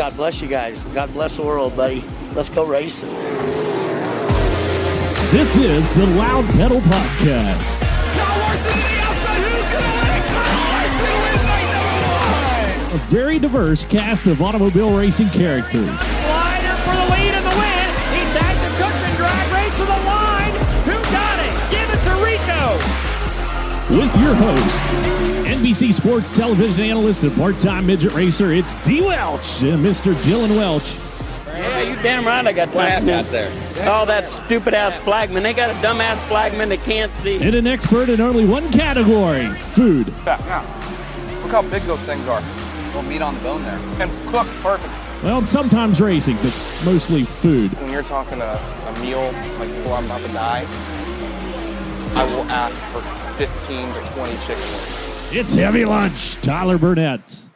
God bless you guys. God bless the world, buddy. Let's go racing. This is the Loud Pedal Podcast. A very diverse cast of automobile racing characters. Slider for the lead in the win. He tagged the Cookman drag race to the line. Who got it? Give it to Rico. With your host, NBC Sports television analyst and part-time midget racer, it's D. Welch and Mr. Dillon Welch. Yeah, you damn right I got time out there. Oh, that stupid ass flagman. They got a dumb ass flagman that can't see. And an expert in only one category, food. Yeah, yeah. Look how big those things are. Little meat on the bone there. And cooked perfect. Well, sometimes racing, but mostly food. When you're talking a, a meal like before I'm about to die, I will ask for 15 to 20 chicken wings. It's Heavy Lunch, Tyler Burnett.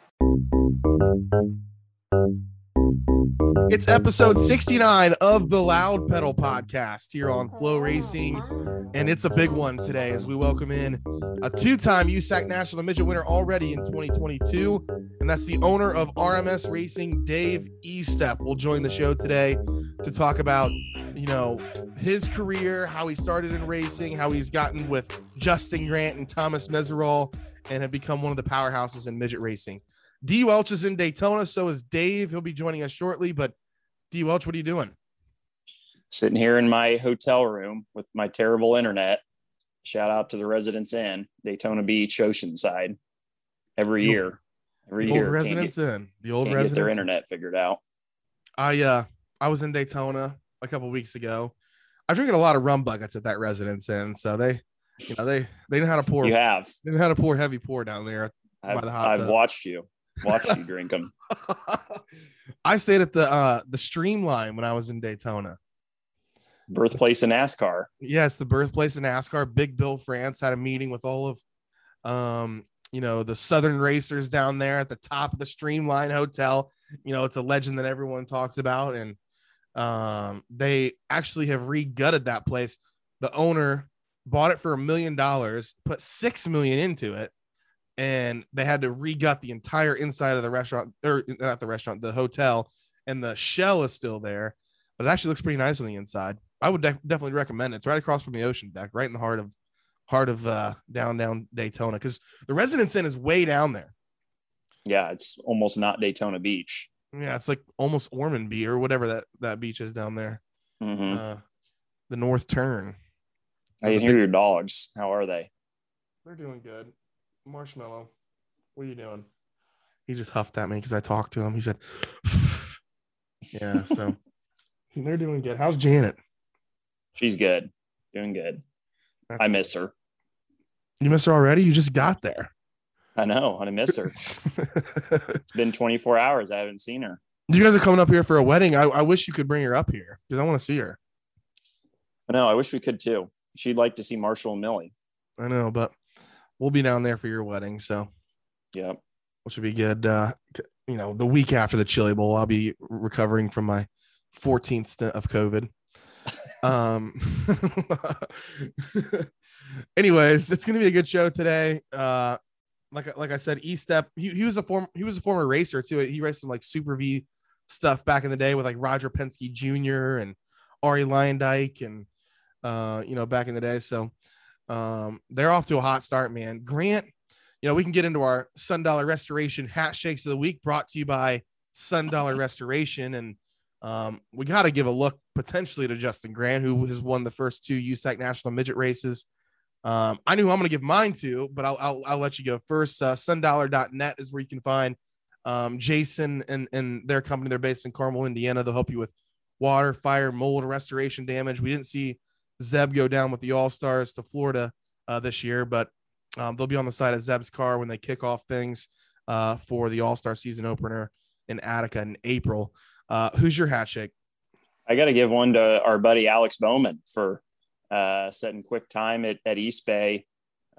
It's episode 69 of the Loud Pedal podcast here on FloRacing. And it's a big one today as we welcome in a two time USAC National Midget winner already in 2022. And that's the owner of RMS Racing, Dave Estep, will join the show today to talk about, you know, his career, how he started in racing, how he's gotten with Justin Grant and Thomas Meseraull, and have become one of the powerhouses in midget racing. D Welch is in Daytona, so is Dave. He'll be joining us shortly. But D Welch, what are you doing? Sitting here in my hotel room with my terrible internet. Shout out to the Residence Inn, Daytona Beach, Oceanside. Every year, every The year, old Residence get, Inn. The old can't get their internet figured out. I uh I was in Daytona a couple weeks ago. I've drinking a lot of rum buckets at that Residence Inn, so they, you know, they they know how to pour. You have. They know how to pour heavy pour down there. I've, the hot I've tub. watched you, watched you drink them. I stayed at the uh the Streamline when I was in Daytona. Birthplace of NASCAR. Yes, the birthplace of NASCAR. Big Bill France had a meeting with all of, um, you know, the Southern racers down there at the top of the Streamline Hotel. You know, it's a legend that everyone talks about, and um, they actually have re-gutted that place. The owner bought it for a million dollars, put six million into it, and they had to re-gut the entire inside of the restaurant, or not the restaurant, the hotel, and the shell is still there, but it actually looks pretty nice on the inside. I would def- definitely recommend it. It's right across from the ocean deck, right in the heart of heart of uh, down down Daytona, because the Residence Inn is way down there. Yeah, it's almost not Daytona Beach. Yeah, it's like almost Ormond or whatever that that beach is down there. hmm Uh, the North Turn. I can hear your dogs. How are they? They're doing good. Marshmallow, what are you doing? He just huffed at me because I talked to him. He said, "Yeah." So they're doing good. How's Janet? She's good, doing good. That's I miss her. You miss her already? You just got there. I know. I miss her. It's been 24 hours. I haven't seen her. you guys are coming up here for a wedding. I, I wish you could bring her up here because I want to see her. I know. I wish we could too. She'd like to see Marshall and Millie. I know, but we'll be down there for your wedding, so Yep. which would be good. Uh, you know, the week after the Chili Bowl, I'll be recovering from my 14th stint of COVID. um, anyways, it's gonna be a good show today. Uh, like like I said, E Step, he, he was a form he was a former racer too. He raced some like Super V stuff back in the day with like Roger Penske Jr. and Arie Luyendyk and uh, you know, back in the day. So um, they're off to a hot start, man. Grant, you know, we can get into our Sun Dollar Restoration hat shakes of the week brought to you by Sun Dollar Restoration. And um, we got to give a look potentially to Justin Grant, who has won the first two USAC national midget races. Um, I knew I'm going to give mine to, but I'll, I'll, I'll let you go first. Uh, sundollar.net is where you can find um, Jason and, and their company. They're based in Carmel, Indiana. They'll help you with water, fire, mold, restoration damage. We didn't see Zeb go down with the All Stars to Florida uh, this year, but um, they'll be on the side of Zeb's car when they kick off things uh, for the All Star season opener in Attica in April. Uh, who's your hat shake? I got to give one to our buddy Alex Bowman for uh, setting quick time at, at East Bay.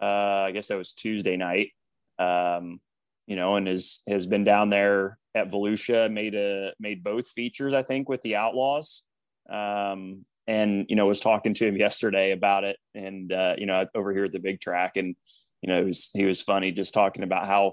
Uh, I guess that was Tuesday night. Um, you know, and has has been down there at Volusia, made a made both features, I think, with the Outlaws. Um, and you know was talking to him yesterday about it. And uh, you know over here at the big track and you know it was he was funny just talking about how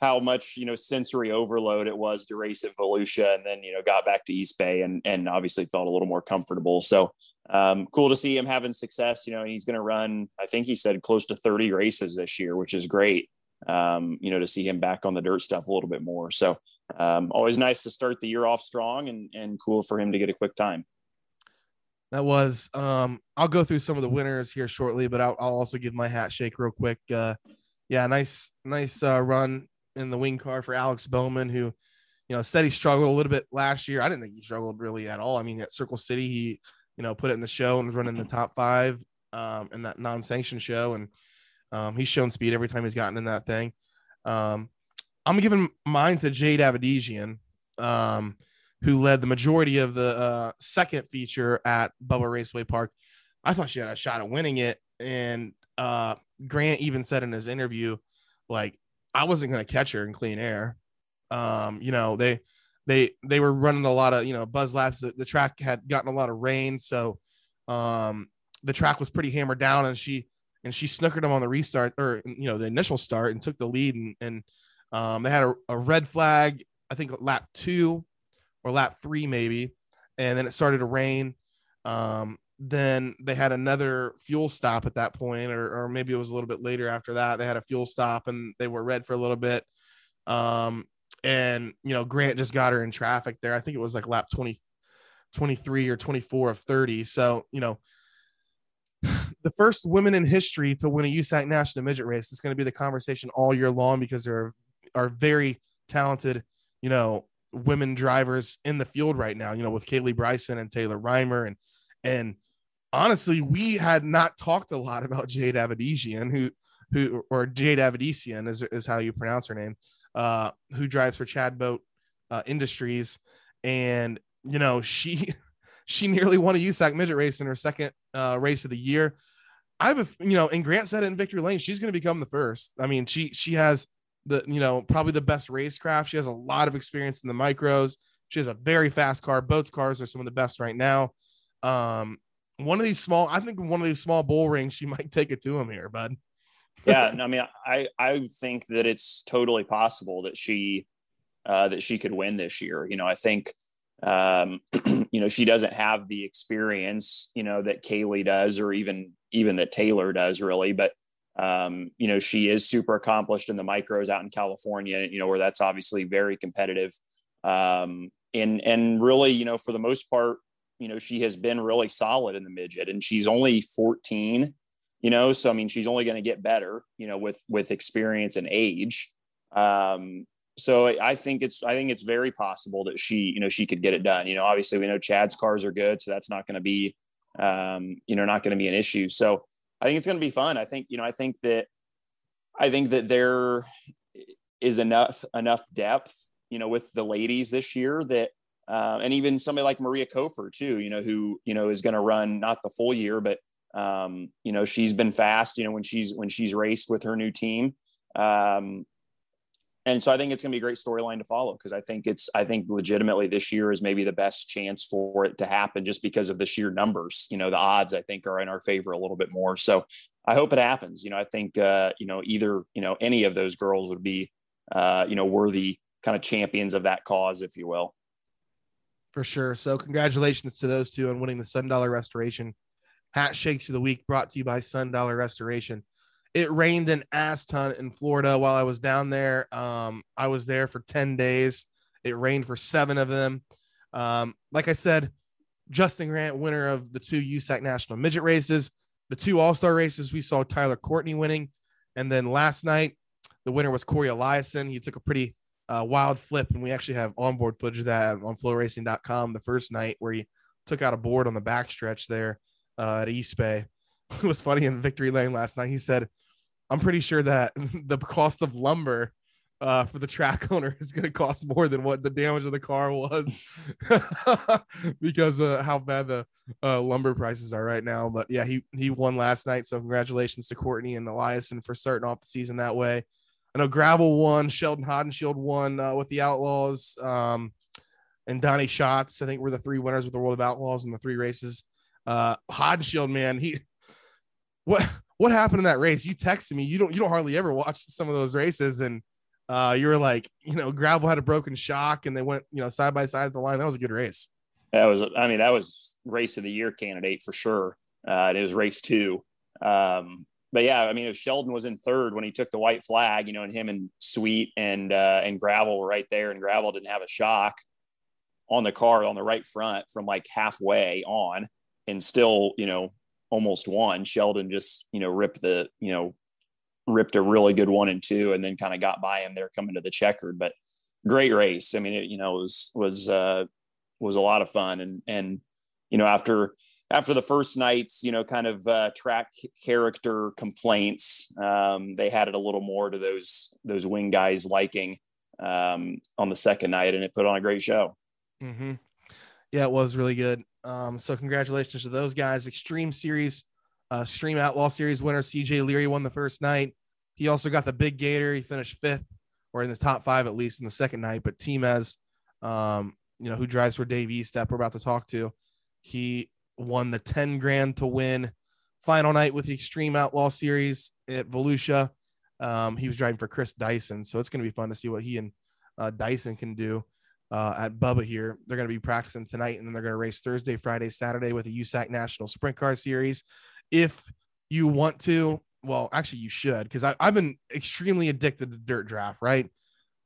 how much you know sensory overload it was to race at Volusia and then you know got back to East Bay and and obviously felt a little more comfortable. So um, cool to see him having success. You know he's going to run I think he said close to 30 races this year which is great um, you know to see him back on the dirt stuff a little bit more. So um, always nice to start the year off strong and and cool for him to get a quick time that was um i'll go through some of the winners here shortly but i'll, I'll also give my hat shake real quick. Uh yeah nice nice uh run in the wing car for alex bowman who you know said he struggled a little bit last year. I didn't think he struggled really at all. I mean at circle city he you know put it in the show and was running the top five um in that non-sanctioned show. And um he's shown speed every time he's gotten in that thing. Um i'm giving mine to jade avedisian um who led the majority of the uh, second feature at Bubba Raceway Park. I thought she had a shot at winning it. And uh, Grant even said in his interview, like, I wasn't going to catch her in clean air. Um, you know, they, they, they were running a lot of, you know, buzz laps. The, the track had gotten a lot of rain. So um, the track was pretty hammered down and she, and she snookered him on the restart or, you know, the initial start and took the lead. And, and um, they had a, a red flag, I think lap two or lap three maybe, and then it started to rain. Um, then they had another fuel stop at that point, or, or maybe it was a little bit later after that. They had a fuel stop and they were red for a little bit. Um, and you know, Grant just got her in traffic there. I think it was like lap 20, 23 or 24 of 30. So, you know, the first women in history to win a USAC national midget race is going to be the conversation all year long because there are very talented, you know, women drivers in the field right now, you know, with Kaylee Bryson and Taylor Reimer. And and honestly, we had not talked a lot about Jade Avedisian, who who or Jade Avedisian is, is how you pronounce her name, uh, who drives for Chad Boat uh, Industries. And you know, she she nearly won a USAC midget race in her second uh, race of the year. I have a you know, and Grant said it in Victory Lane, she's going to become the first. I mean, she she has the you know probably the best racecraft. She has a lot of experience in the micros. She has a very fast car. Boats cars are some of the best right now. Um, one of these small, I think one of these small bull rings, she might take it to him here, bud. yeah, I mean, I I think that it's totally possible that she uh, that she could win this year. You know, I think um, you know she doesn't have the experience you know that Kaylee does, or even even that Taylor does, really, but um, you know, she is super accomplished in the micros out in California, you know, where that's obviously very competitive. Um, and, and really, you know, for the most part, you know, she has been really solid in the midget and she's only 14, you know, so, I mean, she's only going to get better, you know, with, with experience and age. Um, so I think it's, I think it's very possible that she, you know, she could get it done. You know, obviously we know Chad's cars are good, so that's not going to be, um, you know, not going to be an issue. So, I think it's going to be fun. I think, you know, I think that, I think that there is enough, enough depth, you know, with the ladies this year that, uh, and even somebody like Maria Cofer too, you know, who, you know, is going to run not the full year, but, um, you know, she's been fast, you know, when she's, when she's raced with her new team. Um, and so I think it's going to be a great storyline to follow because I think it's I think legitimately this year is maybe the best chance for it to happen just because of the sheer numbers. You know, the odds I think are in our favor a little bit more. So I hope it happens. You know, I think uh, you know either you know any of those girls would be uh, you know worthy kind of champions of that cause, if you will. For sure. So congratulations to those two on winning the Sun Dollar Restoration Hat Shakes of the Week, brought to you by Sun Dollar Restoration it rained an ass ton in Florida while I was down there. Um, I was there for 10 days. It rained for seven of them. Um, like I said, Justin Grant, winner of the two USAC national midget races, the two all star races, we saw Tyler Courtney winning. And then last night, the winner was Cory Eliason. He took a pretty uh, wild flip, and we actually have onboard footage of that on floracing.com the first night where he took out a board on the backstretch there uh, at East Bay. It was funny in victory lane last night. He said, I'm pretty sure that the cost of lumber uh, for the track owner is going to cost more than what the damage of the car was because of how bad the uh, lumber prices are right now. But yeah, he he won last night, so congratulations to Courtney and Eliason for starting off the season that way. I know Gravel won, Sheldon Haudenschild won uh, with the Outlaws, um, and Donny Schatz. I think were the three winners with the World of Outlaws in the three races. Uh, Hodenshield, man, he what what happened in that race? You texted me. You don't you don't hardly ever watch some of those races, and uh, you were like, you know, gravel had a broken shock, and they went, you know, side by side at the line. That was a good race. That was, I mean, that was race of the year candidate for sure. Uh, it was race two. Um, but yeah, I mean, if Sheldon was in third when he took the white flag, you know, and him and Sweet and uh, and Gravel were right there, and Gravel didn't have a shock on the car on the right front from like halfway on, and still, you know, almost won. Sheldon just, you know, ripped the, you know, ripped a really good one and two, and then kind of got by him there coming to the checkered. But great race. I mean, it, you know, was was uh, was a lot of fun, and and you know, after after the first night's, you know, kind of uh, track character complaints, um, they had it a little more to those those wing guys liking um, on the second night, and it put on a great show. Mm-hmm. Yeah, it was really good. Um, so congratulations to those guys. Extreme Series, uh, Extreme Outlaw Series winner CJ Leary won the first night. He also got the Big Gator. He finished fifth, or in the top five at least in the second night. But T-Mez, um, you know, who drives for Dave Estep, we're about to talk to, he won the 10 grand to win final night with the Extreme Outlaw Series at Volusia. Um, he was driving for Chris Dyson, so it's going to be fun to see what he and uh, Dyson can do uh, at Bubba here. They're going to be practicing tonight, and then they're going to race Thursday, Friday, Saturday with a USAC National Sprint Car Series. If you want to, well, actually, you should, because I've been extremely addicted to Dirt Draft, right?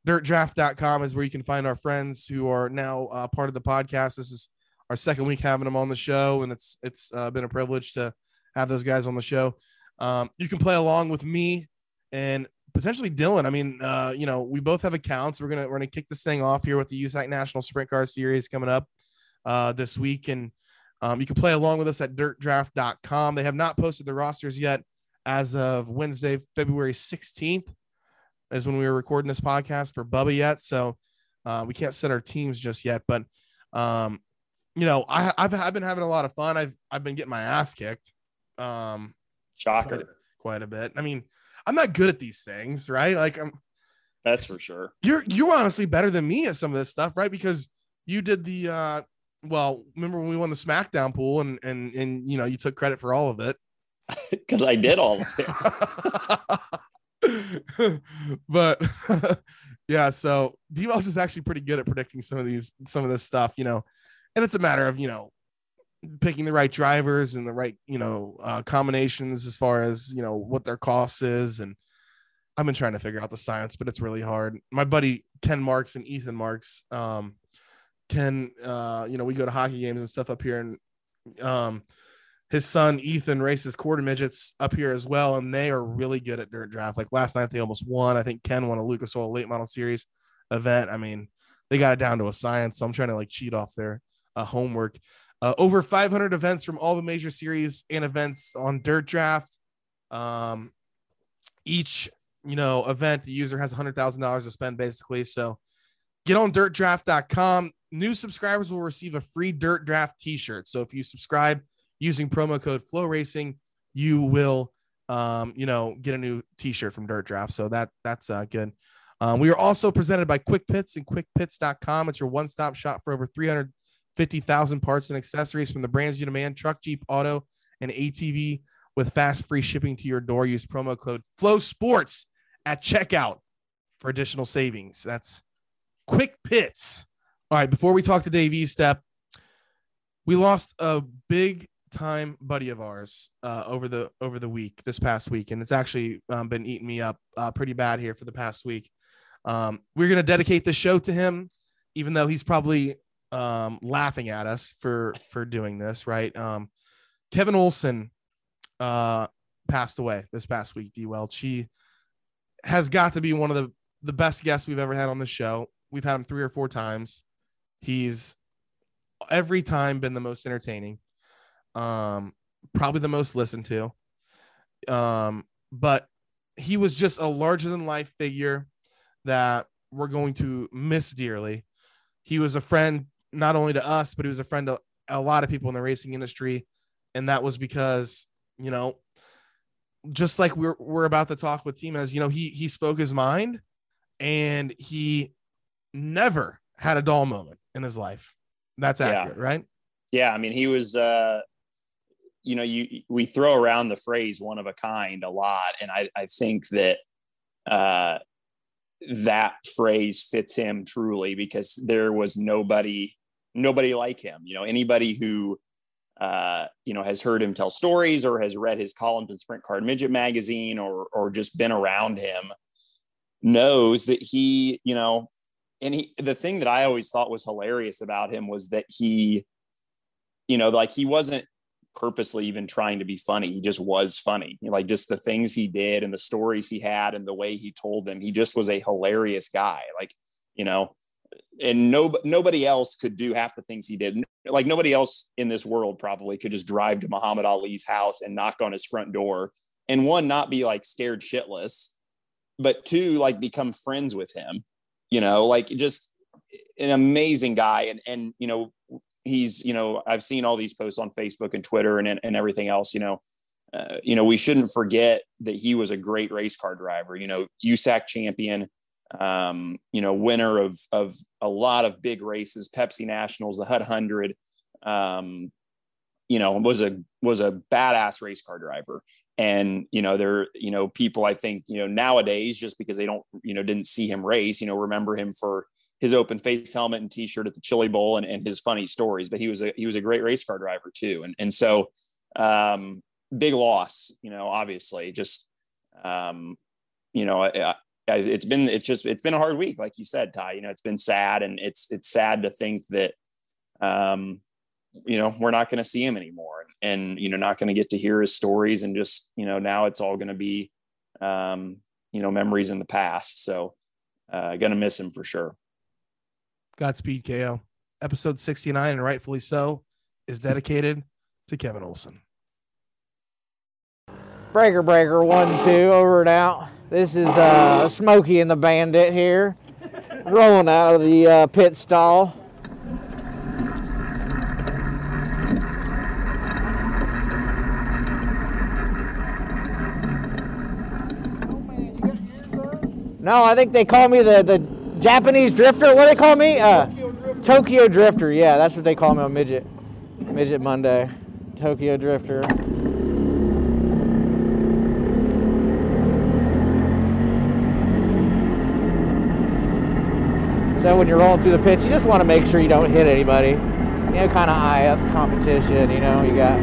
DirtDraft.com is where you can find our friends who are now uh, part of the podcast. This is our second week having them on the show, and it's it's uh, been a privilege to have those guys on the show. Um, you can play along with me and potentially Dillon. I mean, uh, you know, we both have accounts. We're gonna we're gonna kick this thing off here with the USAC National Sprint Car Series coming up uh, this week, and um, you can play along with us at DirtDraft.com. They have not posted the rosters yet as of Wednesday, February 16th, is when we were recording this podcast for Bubba yet. So uh, we can't set our teams just yet, but um, you know, I, have I've been having a lot of fun. I've I've been getting my ass kicked. Um, Shocker. Quite, quite a bit. I mean, I'm not good at these things, right? Like I'm that's for sure. You're you're honestly better than me at some of this stuff, right? Because you did the uh well, remember when we won the SmackDown pool and and and you know you took credit for all of it. Because I did all of it. but yeah, so D Welch is actually pretty good at predicting some of these some of this stuff, you know. And it's a matter of, you know, picking the right drivers and the right you know uh, combinations as far as you know what their cost is. And i've been trying to figure out the science but it's really hard. My buddy ken marks and ethan marks um ken uh you know we go to hockey games and stuff up here. And um his son ethan races quarter midgets up here as well and they are really good at dirt draft. Like last night they almost won. I think ken won a lucas oil late model series event. I mean they got it down to a science so i'm trying to like cheat off their uh, homework uh, over 500 events from all the major series and events on Dirt Draft. Um, each you know event, the user has $100,000 to spend basically. So get on dirtdraft.com. New subscribers will receive a free Dirt Draft T-shirt. So if you subscribe using promo code FloRacing, you will um, you know get a new T-shirt from Dirt Draft. So that that's uh, good. Um, we are also presented by Quick Pits and QuickPits.com. It's your one-stop shop for over 350,000 parts and accessories from the brands you demand: truck, Jeep, auto, and ATV. With fast, free shipping to your door, use promo code FloSports at checkout for additional savings. That's Quick Pits. All right, before we talk to Dave Estep, we lost a big time buddy of ours uh, over the over the week this past week, and it's actually um, been eating me up uh, pretty bad here for the past week. Um, we're gonna dedicate the show to him, even though he's probably um, laughing at us for for doing this. Right? Um, Kevin Olson uh, passed away this past week. D. Welch. She has got to be one of the the best guests we've ever had on the show. We've had him three or four times. He's every time been the most entertaining um probably the most listened to um but he was just a larger than life figure that we're going to miss dearly he was a friend not only to us but he was a friend to a lot of people in the racing industry and that was because you know just like we're we're about to talk with team as you know he he spoke his mind and he never had a dull moment in his life that's accurate Yeah. right Yeah, I mean, he was. uh You know, you we throw around the phrase "one of a kind" a lot, and I I think that uh that phrase fits him truly because there was nobody nobody like him. You know, anybody who uh, you know has heard him tell stories or has read his columns in Sprint Car & Midget magazine or or just been around him knows that he, you know, and he the thing that I always thought was hilarious about him was that he you know, like he wasn't purposely even trying to be funny. He just was funny. Like just the things he did and the stories he had and the way he told them. He just was a hilarious guy. Like, you know, and no nobody else could do half the things he did. Like nobody else in this world probably could just drive to Muhammad Ali's house and knock on his front door and one not be like scared shitless, but two like become friends with him. You know, like just an amazing guy and and you know he's you know i've seen all these posts on facebook and twitter and, and everything else you know uh, you know we shouldn't forget that he was a great race car driver you know usac champion um, you know winner of of a lot of big races pepsi nationals the hut 100 um, you know was a was a badass race car driver. And you know there you know people i think you know nowadays just because they don't you know didn't see him race you know remember him for his open face helmet and t-shirt at the chili bowl and, and his funny stories. But he was a he was a great race car driver too. And and so um big loss you know obviously just um you know I, it's been it's just it's been a hard week like you said ty you know it's been sad and it's it's sad to think that um you know we're not going to see him anymore and, and you know not going to get to hear his stories and just you know now it's all going to be um you know memories in the past so uh gonna miss him for sure Godspeed, KO. Episode 69, and rightfully so, is dedicated to Kevin Olson. Breaker Breaker one two over and out. This is uh, Smokey and the Bandit here, rolling out of the uh, pit stall. No, I think they call me the, the Japanese drifter. What do they call me? Uh, Tokyo Drifter. Yeah, that's what they call me on Midget Midget Monday. Tokyo Drifter. So when you're rolling through the pits, you just want to make sure you don't hit anybody. You know, kind of eye up the competition. You know, you got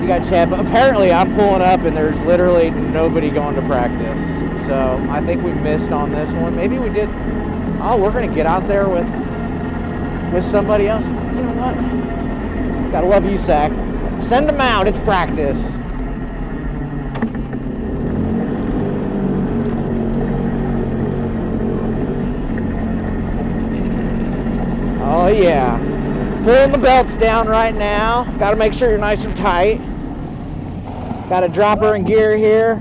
you got Chad. But apparently, I'm pulling up and there's literally nobody going to practice. So I think we missed on this one. Maybe we did. Oh, we're gonna get out there with with somebody else. You know what? Gotta love you, Sack. Send them out. It's practice. Oh yeah. Pulling the belts down right now. Got to make sure you're nice and tight. Got a dropper in gear here.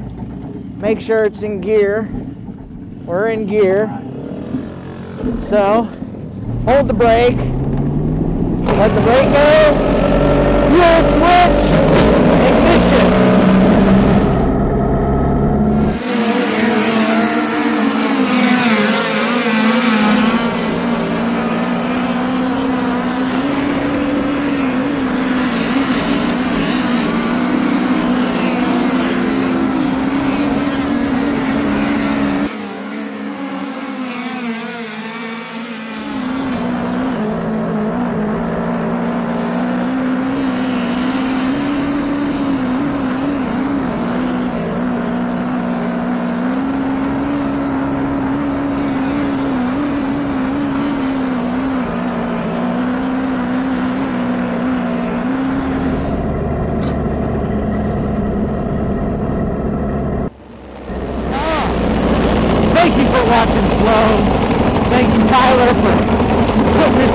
Make sure it's in gear. We're in gear. So, hold the brake. Let the brake go. Fuel switch. Ignition.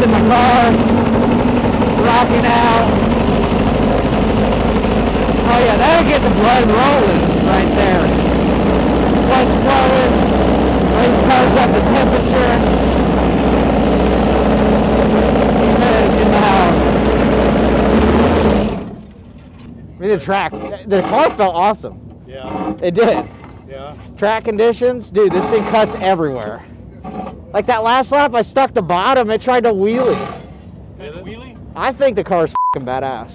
ice in my car, rocking out. Oh yeah, that'll get the blood rolling right there. Blood's flowing, race cars up the temperature. Get in the house. I mean, the track, the car felt awesome. Yeah. It did. Yeah. Track conditions, dude, this thing cuts everywhere. Like that last lap, I stuck the bottom. It tried to wheelie. Did it? Wheelie? I think the car's fing badass.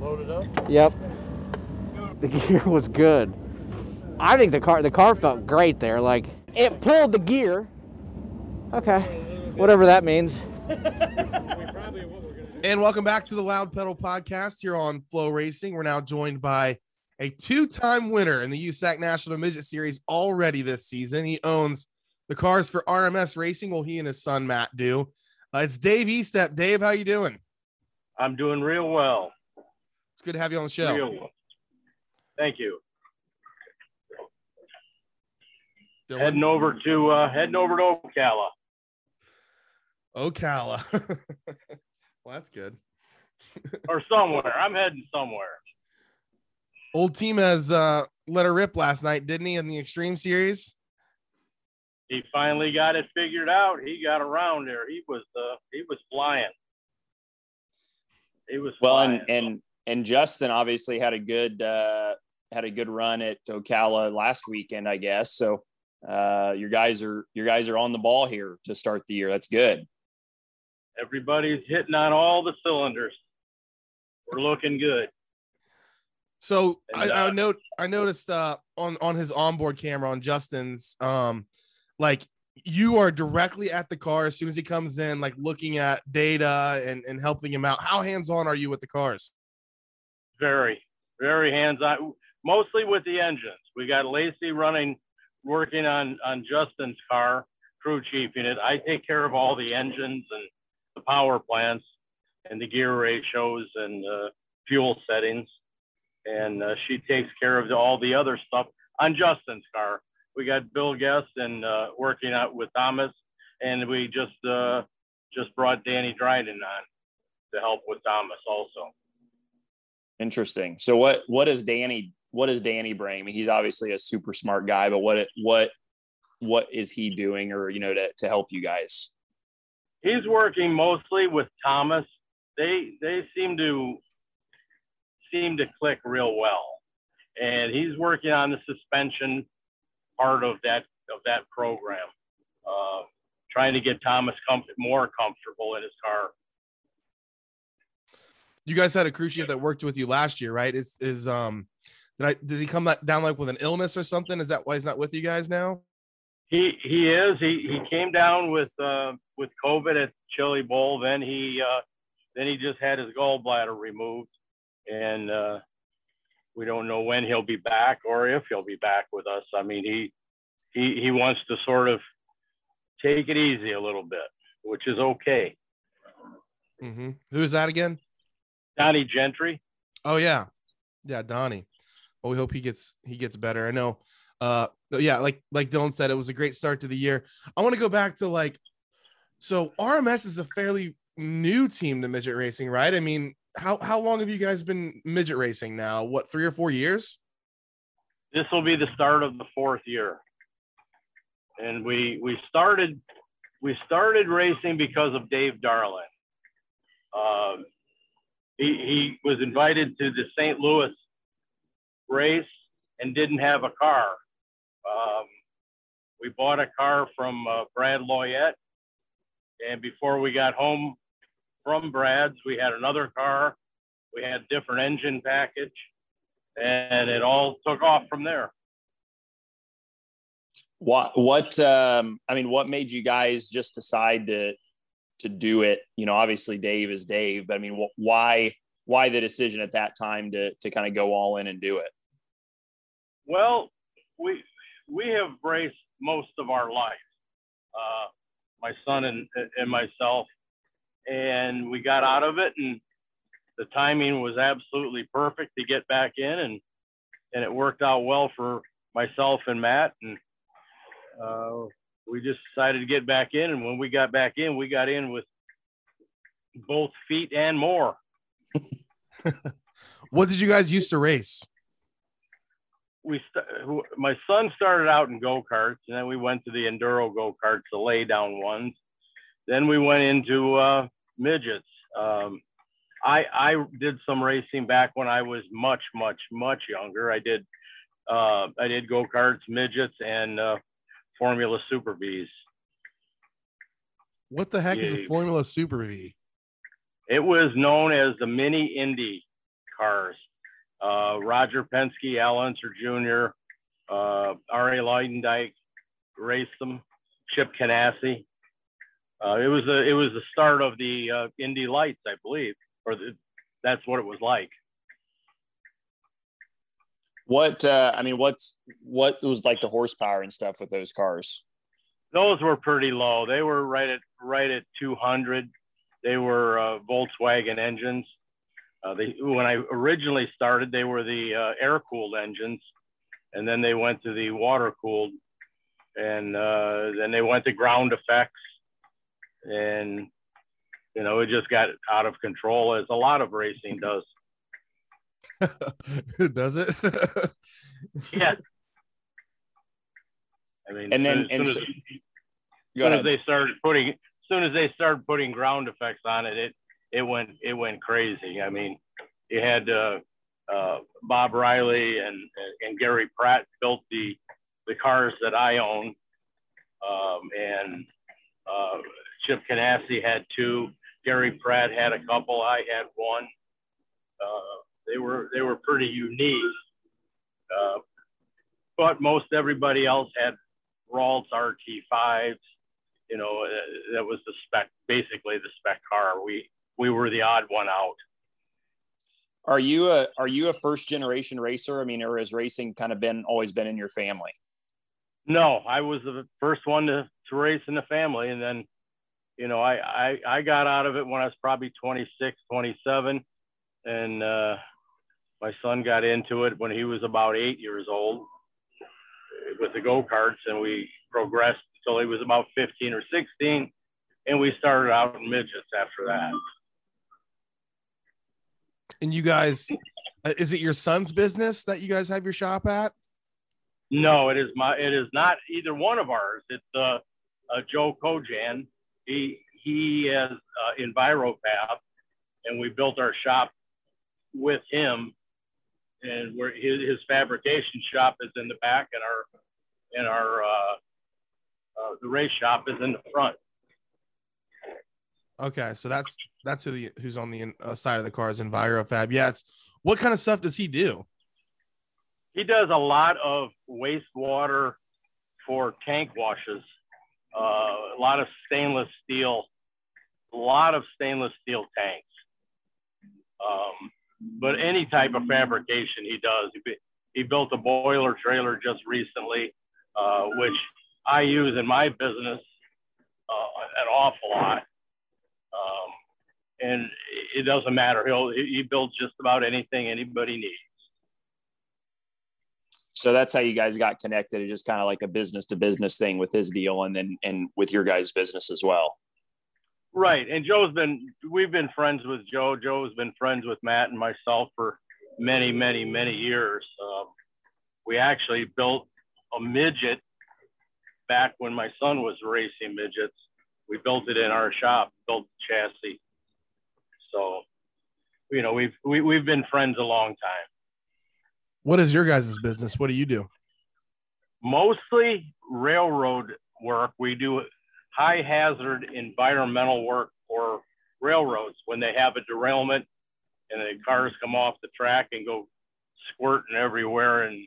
Loaded up? Yep. The gear was good. I think the car the car felt great there. Like it pulled the gear. Okay. Whatever that means. And welcome back to the Loud Pedal Podcast here on FloRacing. We're now joined by a two-time winner in the USAC National Midget Series already this season. He owns the cars for RMS Racing. Well, he and his son Matt do. Uh, it's Dave Estep. Dave, how you doing? I'm doing real well. It's good to have you on the show. Real well. Thank you. Dillon? Heading over to uh, heading over to Ocala. Ocala. well, that's good. or somewhere. I'm heading somewhere. Old team has uh, let her rip last night, didn't he, in the Extreme Series? He finally got it figured out. He got around there. He was uh, he was flying. He was Well, flying. and and and Justin obviously had a good uh, had a good run at Ocala last weekend, I guess. So uh, your guys are your guys are on the ball here to start the year. That's good. Everybody's hitting on all the cylinders. We're looking good. So I, And, I uh, note I noticed uh, on on his onboard camera on Justin's um like you are directly at the car as soon as he comes in, like looking at data and, and helping him out. How hands on are you with the cars? Very, very hands on. Mostly with the engines. We got Lacey running, working on on Justin's car, crew chiefing it. I take care of all the engines and the power plants and the gear ratios and uh, fuel settings. And uh, she takes care of the, all the other stuff on Justin's car. We got Bill Guest and uh, working out with Thomas, and we just uh, just brought Danny Dryden on to help with Thomas also. Interesting. So what what does Danny what does Danny bring? I mean, he's obviously a super smart guy, but what what what is he doing or you know to to help you guys? He's working mostly with Thomas. They they seem to seem to click real well, and he's working on the suspension part of that of that program, uh, trying to get Thomas com- more comfortable in his car. You guys had a crew chief that worked with you last year, right? Is is um did I did he come down like with an illness or something? Is that why he's not with you guys now? He he is he he came down with uh, with COVID at Chili Bowl. Then he uh, then he just had his gallbladder removed, and uh, we don't know when he'll be back or if he'll be back with us. I mean he he he wants to sort of take it easy a little bit, which is okay. Mm-hmm. Who is that again? Donnie Gentry. Oh yeah, yeah, Donnie. Well, we hope he gets he gets better. I know. Uh, yeah, like like Dillon said, it was a great start to the year. I want to go back to like, so RMS is a fairly new team to midget racing, right? I mean, how how long have you guys been midget racing now? What three or four years? this will be the start of the fourth year and we we started we started racing because of dave darling um, he, he was invited to the st louis race and didn't have a car um, we bought a car from uh, brad loyet and before we got home from brad's we had another car we had different engine package and it all took off from there. What what um I mean, what made you guys just decide to to do it? You know, obviously Dave is Dave, but I mean, wh- why why the decision at that time to to kind of go all in and do it? Well, we we have raced most of our life, uh, my son and and myself, and we got out of it, and the timing was absolutely perfect to get back in, and and it worked out well for myself and Matt, and uh, we just decided to get back in, and when we got back in, we got in with both feet and more. what did you guys used to race? We st- my son started out in go karts, and then we went to the enduro go karts, the lay down ones. Then we went into uh, midgets. Um, I I did some racing back when I was much much much younger. I did uh, I did go karts, midgets, and uh, Formula Super V's. What the heck yeah. is a Formula Super V? It was known as the Mini Indy cars. Uh, Roger Penske, Al Unser Jr., uh, Arie Luyendyk raced them. Chip Ganassi. Uh, it was a it was the start of the uh, Indy Lights, I believe, or the, that's what it was like. What uh, I mean, what's what was like the horsepower and stuff with those cars? Those were pretty low. They were right at right at 200. They were uh, Volkswagen engines. Uh, they when I originally started, they were the uh, air cooled engines, and then they went to the water cooled, and uh, then they went to ground effects, and you know it just got out of control as a lot of racing does. does it? yeah. I mean, and then as, soon, as, soon as they started putting, as soon as they started putting ground effects on it, it it went it went crazy. I mean, you had uh, uh, Bob Riley and and Gary Pratt built the the cars that I own, um, and uh, Chip Ganassi had two. Gary Pratt had a couple. I had one. Uh, they were they were pretty unique, uh, but most everybody else had Ralts RT5s. You know, uh, that was the spec, basically the spec car. We we were the odd one out. Are you a are you a first generation racer? I mean, or has racing kind of been always been in your family? No, I was the first one to, to race in the family, and then, you know, I, I I got out of it when I was probably 26, 27, and uh, my son got into it when he was about eight years old with the go karts, and we progressed until he was about 15 or 16, and we started out in midgets after that. And you guys, uh, is it your son's business that you guys have your shop at? No, it is my. It is not either one of ours. It's uh, uh Joe Kojan. He he has uh, EnviroFab, and we built our shop with him. And where his, his fabrication shop is in the back, and our and our uh, uh, the race shop is in the front. Okay, so that's that's who the who's on the uh, side of the car is EnviroFab. Yeah, it's what kind of stuff does he do? He does a lot of wastewater for tank washes, uh, a lot of stainless steel, a lot of stainless steel tanks. Um, but any type of fabrication he does. He, he built a boiler trailer just recently, uh, which I use in my business uh, an awful lot. And it doesn't matter. He'll he builds just about anything anybody needs. So that's how you guys got connected. It's just kind of like a business to business thing with his deal, and then and with your guys' business as well. Right, and Joe's been we've been friends with Joe. Joe's been friends with Matt and myself for many, many, many years. Um, we actually built a midget back when my son was racing midgets we built it in our shop, built the chassis. So, you know, we've we, we've been friends a long time. What is your guys' business? What do you do? Mostly railroad work. We do high hazard environmental work for railroads when they have a derailment and the cars come off the track and go squirting everywhere and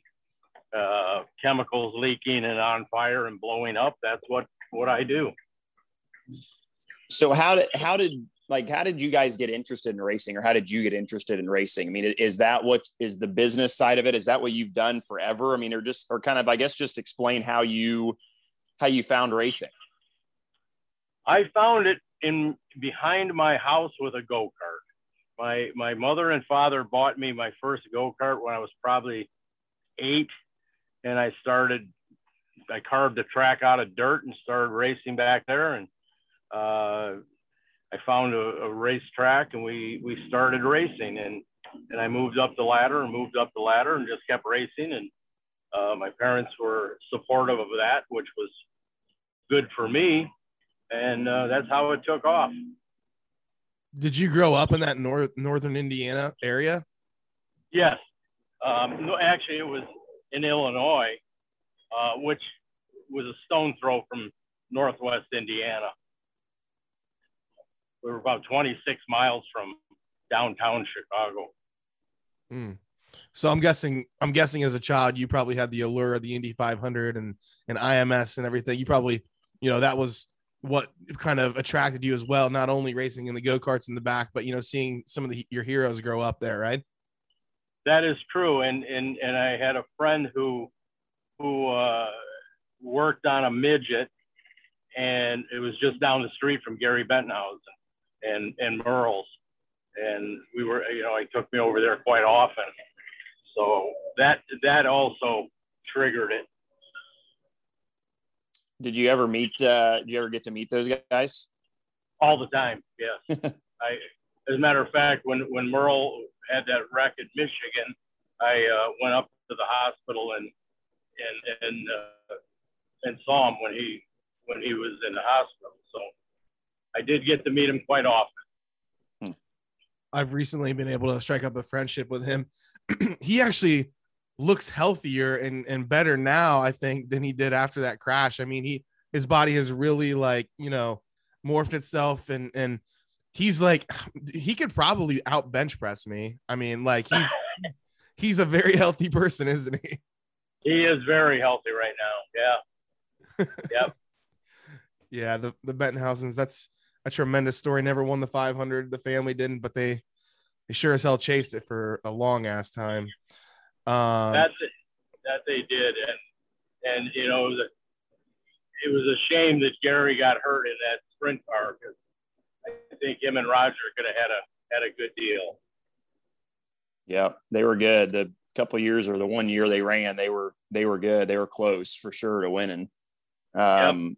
uh, chemicals leaking and on fire and blowing up. That's what what I do. So how did how did like how did you guys get interested in racing or how did you get interested in racing? I mean, is that what is the business side of it? Is that what you've done forever? I mean, or just or kind of I guess just explain how you how you found racing. I found it in behind my house with a go-kart. My my mother and father bought me my first go-kart when I was probably 8 and I started I carved a track out of dirt and started racing back there and uh, I found a, a racetrack and we we started racing and and I moved up the ladder and moved up the ladder and just kept racing and uh, my parents were supportive of that, which was good for me, and uh, that's how it took off. Did you grow up in that north northern Indiana area? Yes. Um, no, actually, it was in Illinois, uh, which was a stone throw from northwest Indiana. We were about 26 miles from downtown Chicago. Mm. So I'm guessing I'm guessing as a child you probably had the allure of the Indy 500 and and IMS and everything. You probably you know that was what kind of attracted you as well. Not only racing in the go karts in the back, but you know seeing some of the your heroes grow up there, right? That is true, and and and I had a friend who who uh, worked on a midget, and it was just down the street from Gary Bettenhausen and and Merle's, and we were you know he took me over there quite often so that that also triggered it. Did you ever meet? Uh, did you ever get to meet those guys? All the time, yes. I, as a matter of fact, when when Merle had that wreck in Michigan, I uh, went up to the hospital and and and uh, and saw him when he when he was in the hospital. So I did get to meet him quite often. Hmm. I've recently been able to strike up a friendship with him he actually looks healthier and, and better now, I think, than he did after that crash. I mean, he his body has really like, you know, morphed itself and and he's like he could probably out bench press me. I mean, like he's he's a very healthy person, isn't he? He is very healthy right now. Yeah. yep. yeah, the the Bettenhausens, that's a tremendous story. Never won the 500. The family didn't, but they they sure as hell chased it for a long ass time. Um, That's it. That they did, and and you know the, it was a shame that Gary got hurt in that sprint car because I think him and Roger could have had a had a good deal. Yeah, they were good. The couple years or the one year they ran, they were they were good. They were close for sure to winning. Um, yep.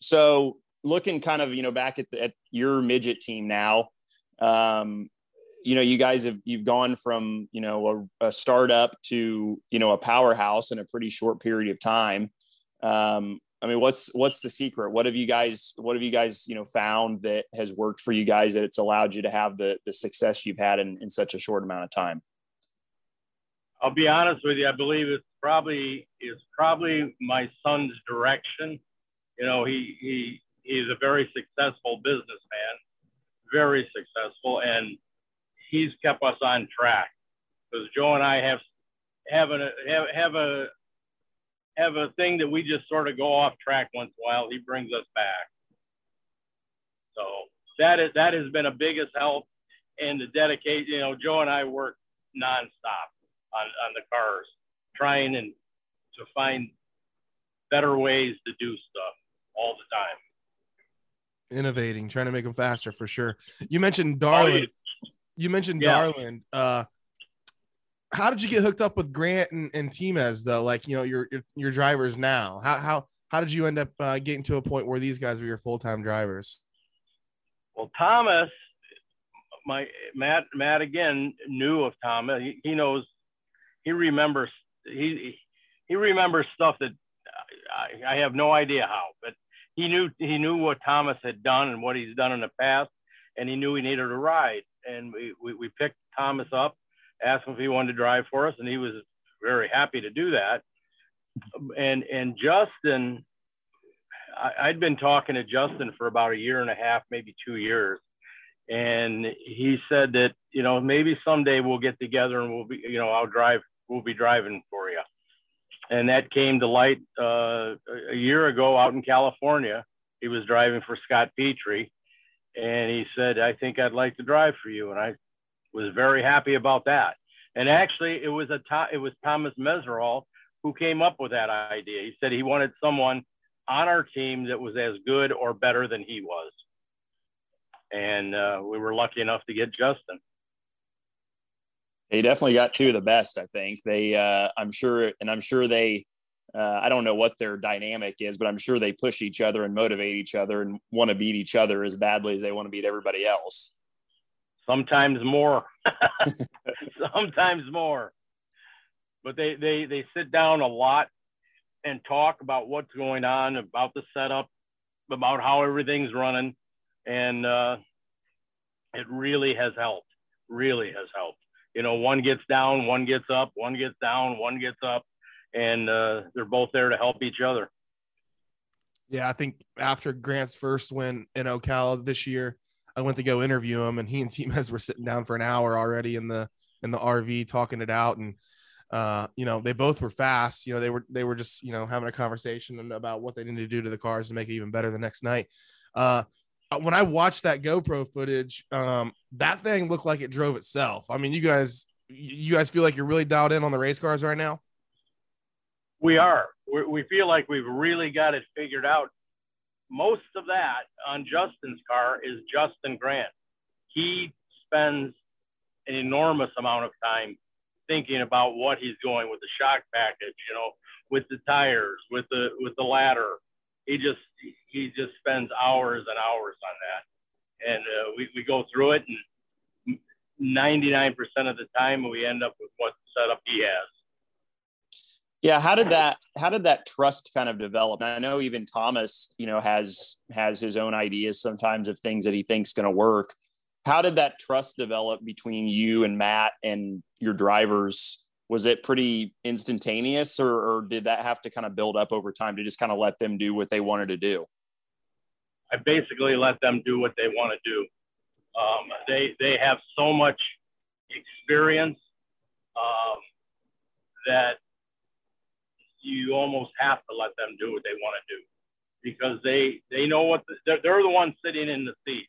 So looking kind of you know back at, the, at your midget team now, um, you know, you guys have you've gone from you know a, a startup to you know a powerhouse in a pretty short period of time. Um, I mean, what's what's the secret? What have you guys what have you guys you know found that has worked for you guys that it's allowed you to have the the success you've had in, in such a short amount of time? I'll be honest with you. I believe it's probably is probably my son's direction. You know, he he he's a very successful businessman, very successful, and he's kept us on track because Joe and I have have a have, have a have a thing that we just sort of go off track once in a while. He brings us back. So that is that has been a biggest help and the dedication. You know, Joe and I work nonstop on on the cars, trying and to find better ways to do stuff all the time. Innovating, trying to make them faster for sure. You mentioned Darlin. Oh, you mentioned yeah. Darlin. Uh, how did you get hooked up with Grant and, and T-Mez though? Like, you know, your, your, your drivers now, how, how, how did you end up uh, getting to a point where these guys were your full-time drivers? Well, Thomas, my Matt, Matt again knew of Thomas. He, he knows, he remembers, he, he remembers stuff that I, I have no idea how, but he knew, he knew what Thomas had done and what he's done in the past. And he knew he needed a ride and we, we, we picked Thomas up, asked him if he wanted to drive for us, and he was very happy to do that. And and Justin, I, I'd been talking to Justin for about a year and a half, maybe two years, and he said that you know maybe someday we'll get together and we'll be you know I'll drive we'll be driving for you. And that came to light uh, a year ago out in California. He was driving for Scott Petrie, and he said, I think I'd like to drive for you. And I was very happy about that. And actually, it was a it was Thomas Meseraull who came up with that idea. He said he wanted someone on our team that was as good or better than he was. And uh, we were lucky enough to get Justin. He definitely got two of the best. I think they. Uh, I'm sure, and I'm sure they Uh, I don't know what their dynamic is, but I'm sure they push each other and motivate each other and want to beat each other as badly as they want to beat everybody else. Sometimes more. Sometimes more. But they, they they sit down a lot and talk about what's going on, about the setup, about how everything's running, and uh, it really has helped. Really has helped. You know, one gets down, one gets up, one gets down, one gets up, and uh, they're both there to help each other. Yeah, I think after Grant's first win in Ocala this year, I went to go interview him, and he and T-Mez were sitting down for an hour already in the in the RV talking it out, and uh, you know they both were fast. You know they were they were just you know having a conversation about what they needed to do to the cars to make it even better the next night. Uh, when I watched that GoPro footage, um, that thing looked like it drove itself. I mean, you guys, you guys feel like you're really dialed in on the race cars right now. We are. we we feel like we've really got it figured out. Most of that on Justin's car is Justin Grant. He spends an enormous amount of time thinking about what he's going with the shock package, you know, with the tires, with the with the ladder. He just he just spends hours and hours on that, and uh, we we go through it, and 99% of the time we end up with what setup he has. Yeah, how did that how did that trust kind of develop? I know even Thomas, you know, has has his own ideas sometimes of things that he thinks going to work. How did that trust develop between you and Matt and your drivers? Was it pretty instantaneous, or, or did that have to kind of build up over time to just kind of let them do what they wanted to do? I basically let them do what they want to do. Um, they they have so much experience um, that you almost have to let them do what they want to do because they they know what the, they're, they're the ones sitting in the seat.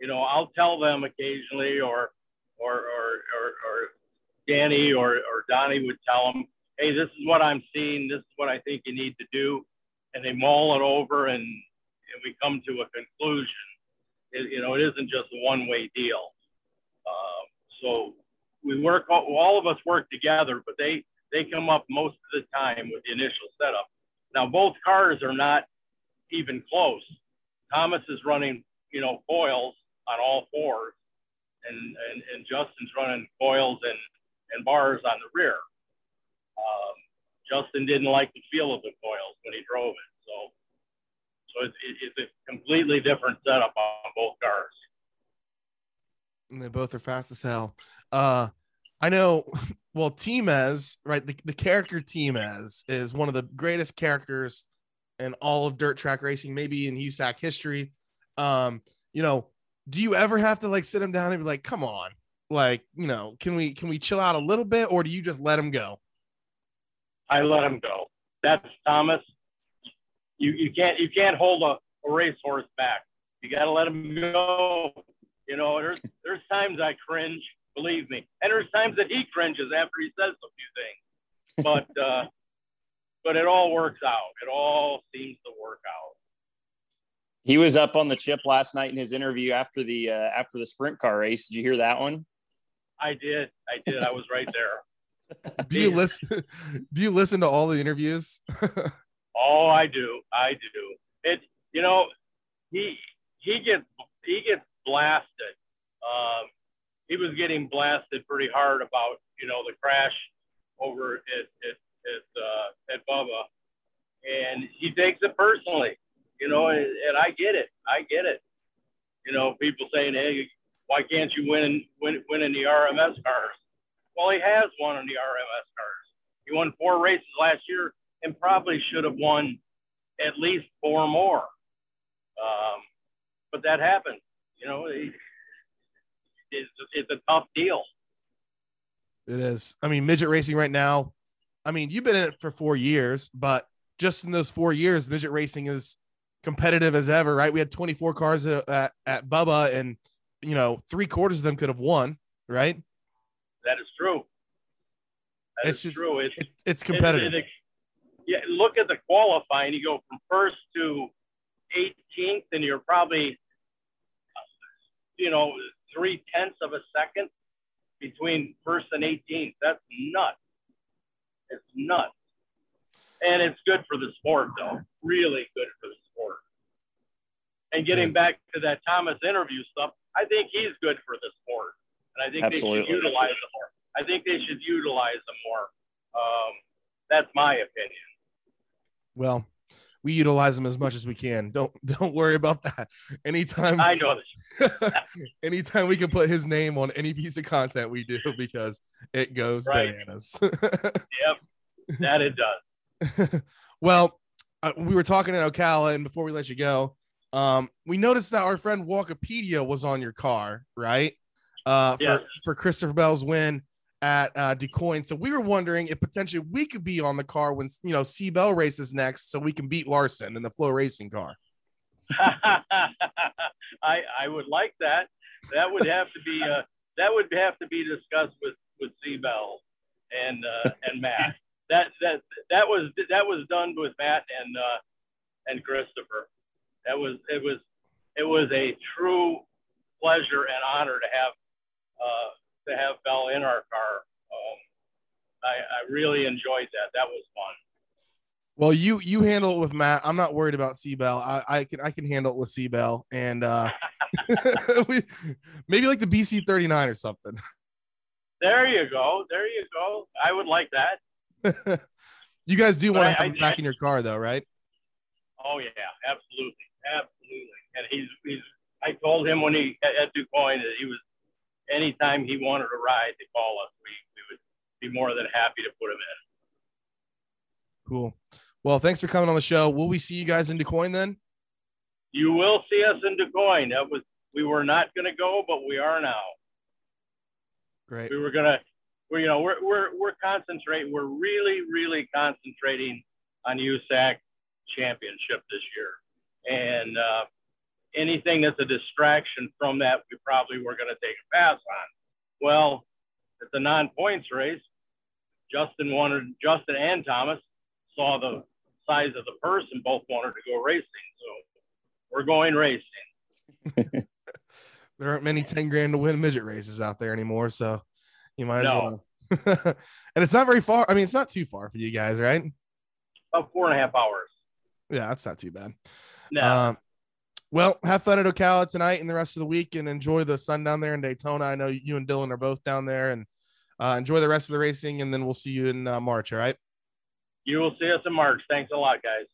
You know, I'll tell them occasionally, or or or or, or Danny or or Donnie would tell them, "Hey, this is what I'm seeing. This is what I think you need to do," and they mull it over and and we come to a conclusion. It, you know, it isn't just a one-way deal. Um, so we work, all of us work together, but they they come up most of the time with the initial setup. Now both cars are not even close. Thomas is running, you know, coils on all fours, and and, and Justin's running coils and and bars on the rear. Um, Justin didn't like the feel of the coils when he drove it, so so it's, it's a completely different setup on both cars. And they both are fast as hell. Uh, I know. Well, T-Mez, right? The, the character T-Mez is one of the greatest characters in all of dirt track racing, maybe in USAC history. Um, you know, do you ever have to like sit him down and be like, "Come on, like, you know, can we can we chill out a little bit, or do you just let him go?" I let him go. That's Thomas you, you can't you can't hold a, a racehorse back. You got to let him go. You know, there's there's times I cringe, believe me, and there's times that he cringes after he says a few things. But uh, but it all works out. It all seems to work out. He was up on the chip last night in his interview after the uh, after the sprint car race. Did you hear that one? I did. I did. I was right there. do you listen? Do you listen to all the interviews? Oh, I do. I do. It. You know, he he gets he gets blasted. Um, he was getting blasted pretty hard about you know the crash over at at at, uh, at Bubba, and he takes it personally. You know, and, and I get it. I get it. You know, people saying, "Hey, why can't you win win win in the RMS cars?" Well, he has won in the RMS cars. He won four races last year and probably should have won at least four more. Um, but that happened. You know, it, it's, it's a tough deal. It is. I mean, midget racing right now. I mean, you've been in it for four years, but just in those four years, midget racing is competitive as ever, right? We had 24 cars at, at Bubba, and you know, three quarters of them could have won, right? That is true. That it's is just, true. It's, it, it's competitive. It, it, yeah, look at the qualifying. You go from first to 18th, and you're probably, you know, three tenths of a second between first and 18th. That's nuts. It's nuts. and it's good for the sport, though. Really good for the sport. And getting back to that Thomas interview stuff, I think he's good for the sport, and I think they Absolutely. should utilize him more. I think they should utilize him more. Um, that's my opinion. Well, we utilize them as much as we can. Don't don't worry about that. Anytime I know this. anytime we can put his name on any piece of content we do because it goes Right. bananas. Yep, that it does. well, uh, we were talking in Ocala, and before we let you go, um, we noticed that our friend Walkipedia was on your car, right? Uh, for, Yes. for Christopher Bell's win at uh, DuQuoin. So we were wondering if potentially we could be on the car when you know C Bell races next, so we can beat Larson in the FloRacing car. I I would like that. That would have to be uh, that would have to be discussed with with C Bell and uh, and Matt. That that that was that was done with Matt and uh, and Christopher. That was it was it was a true pleasure and honor to have uh, to have Bell in our car. Um, I, I really enjoyed that. That was fun. Well, you you handle it with Matt. I'm not worried about C Bell. I, I can I can handle it with C Bell and uh we, maybe like the BC 39 or something. There you go. There you go. I would like that. you guys do But want I- to have I- him back in your car though, right? Oh yeah, absolutely, absolutely. And he's he's. I told him when he at, DuQuoin that he was anytime he wanted to ride to call us, we we would be more than happy to put him in. Cool. Well, thanks for coming on the show. Will we see you guys in DuQuoin then? You will see us in DuQuoin. That was we were not going to go, but we are now. Great. We were gonna. We're you know we're we're we're concentrating. We're really really concentrating on USAC championship this year, and uh, anything that's a distraction from that, we probably were going to take a pass on. Well, it's a non-points race. Justin wanted Justin and Thomas saw the size of the purse and both wanted to go racing. So we're going racing. There aren't many 10 grand to win midget races out there anymore, so you might as well. and it's not very far. I mean, it's not too far for you guys, right? About four and a half hours. Yeah, that's not too bad. No. Um, well, have fun at Ocala tonight and the rest of the week, and enjoy the sun down there in Daytona. I know you and Dillon are both down there, and uh, enjoy the rest of the racing. And then we'll see you in uh, March. All right. You will see us in March. Thanks a lot, guys.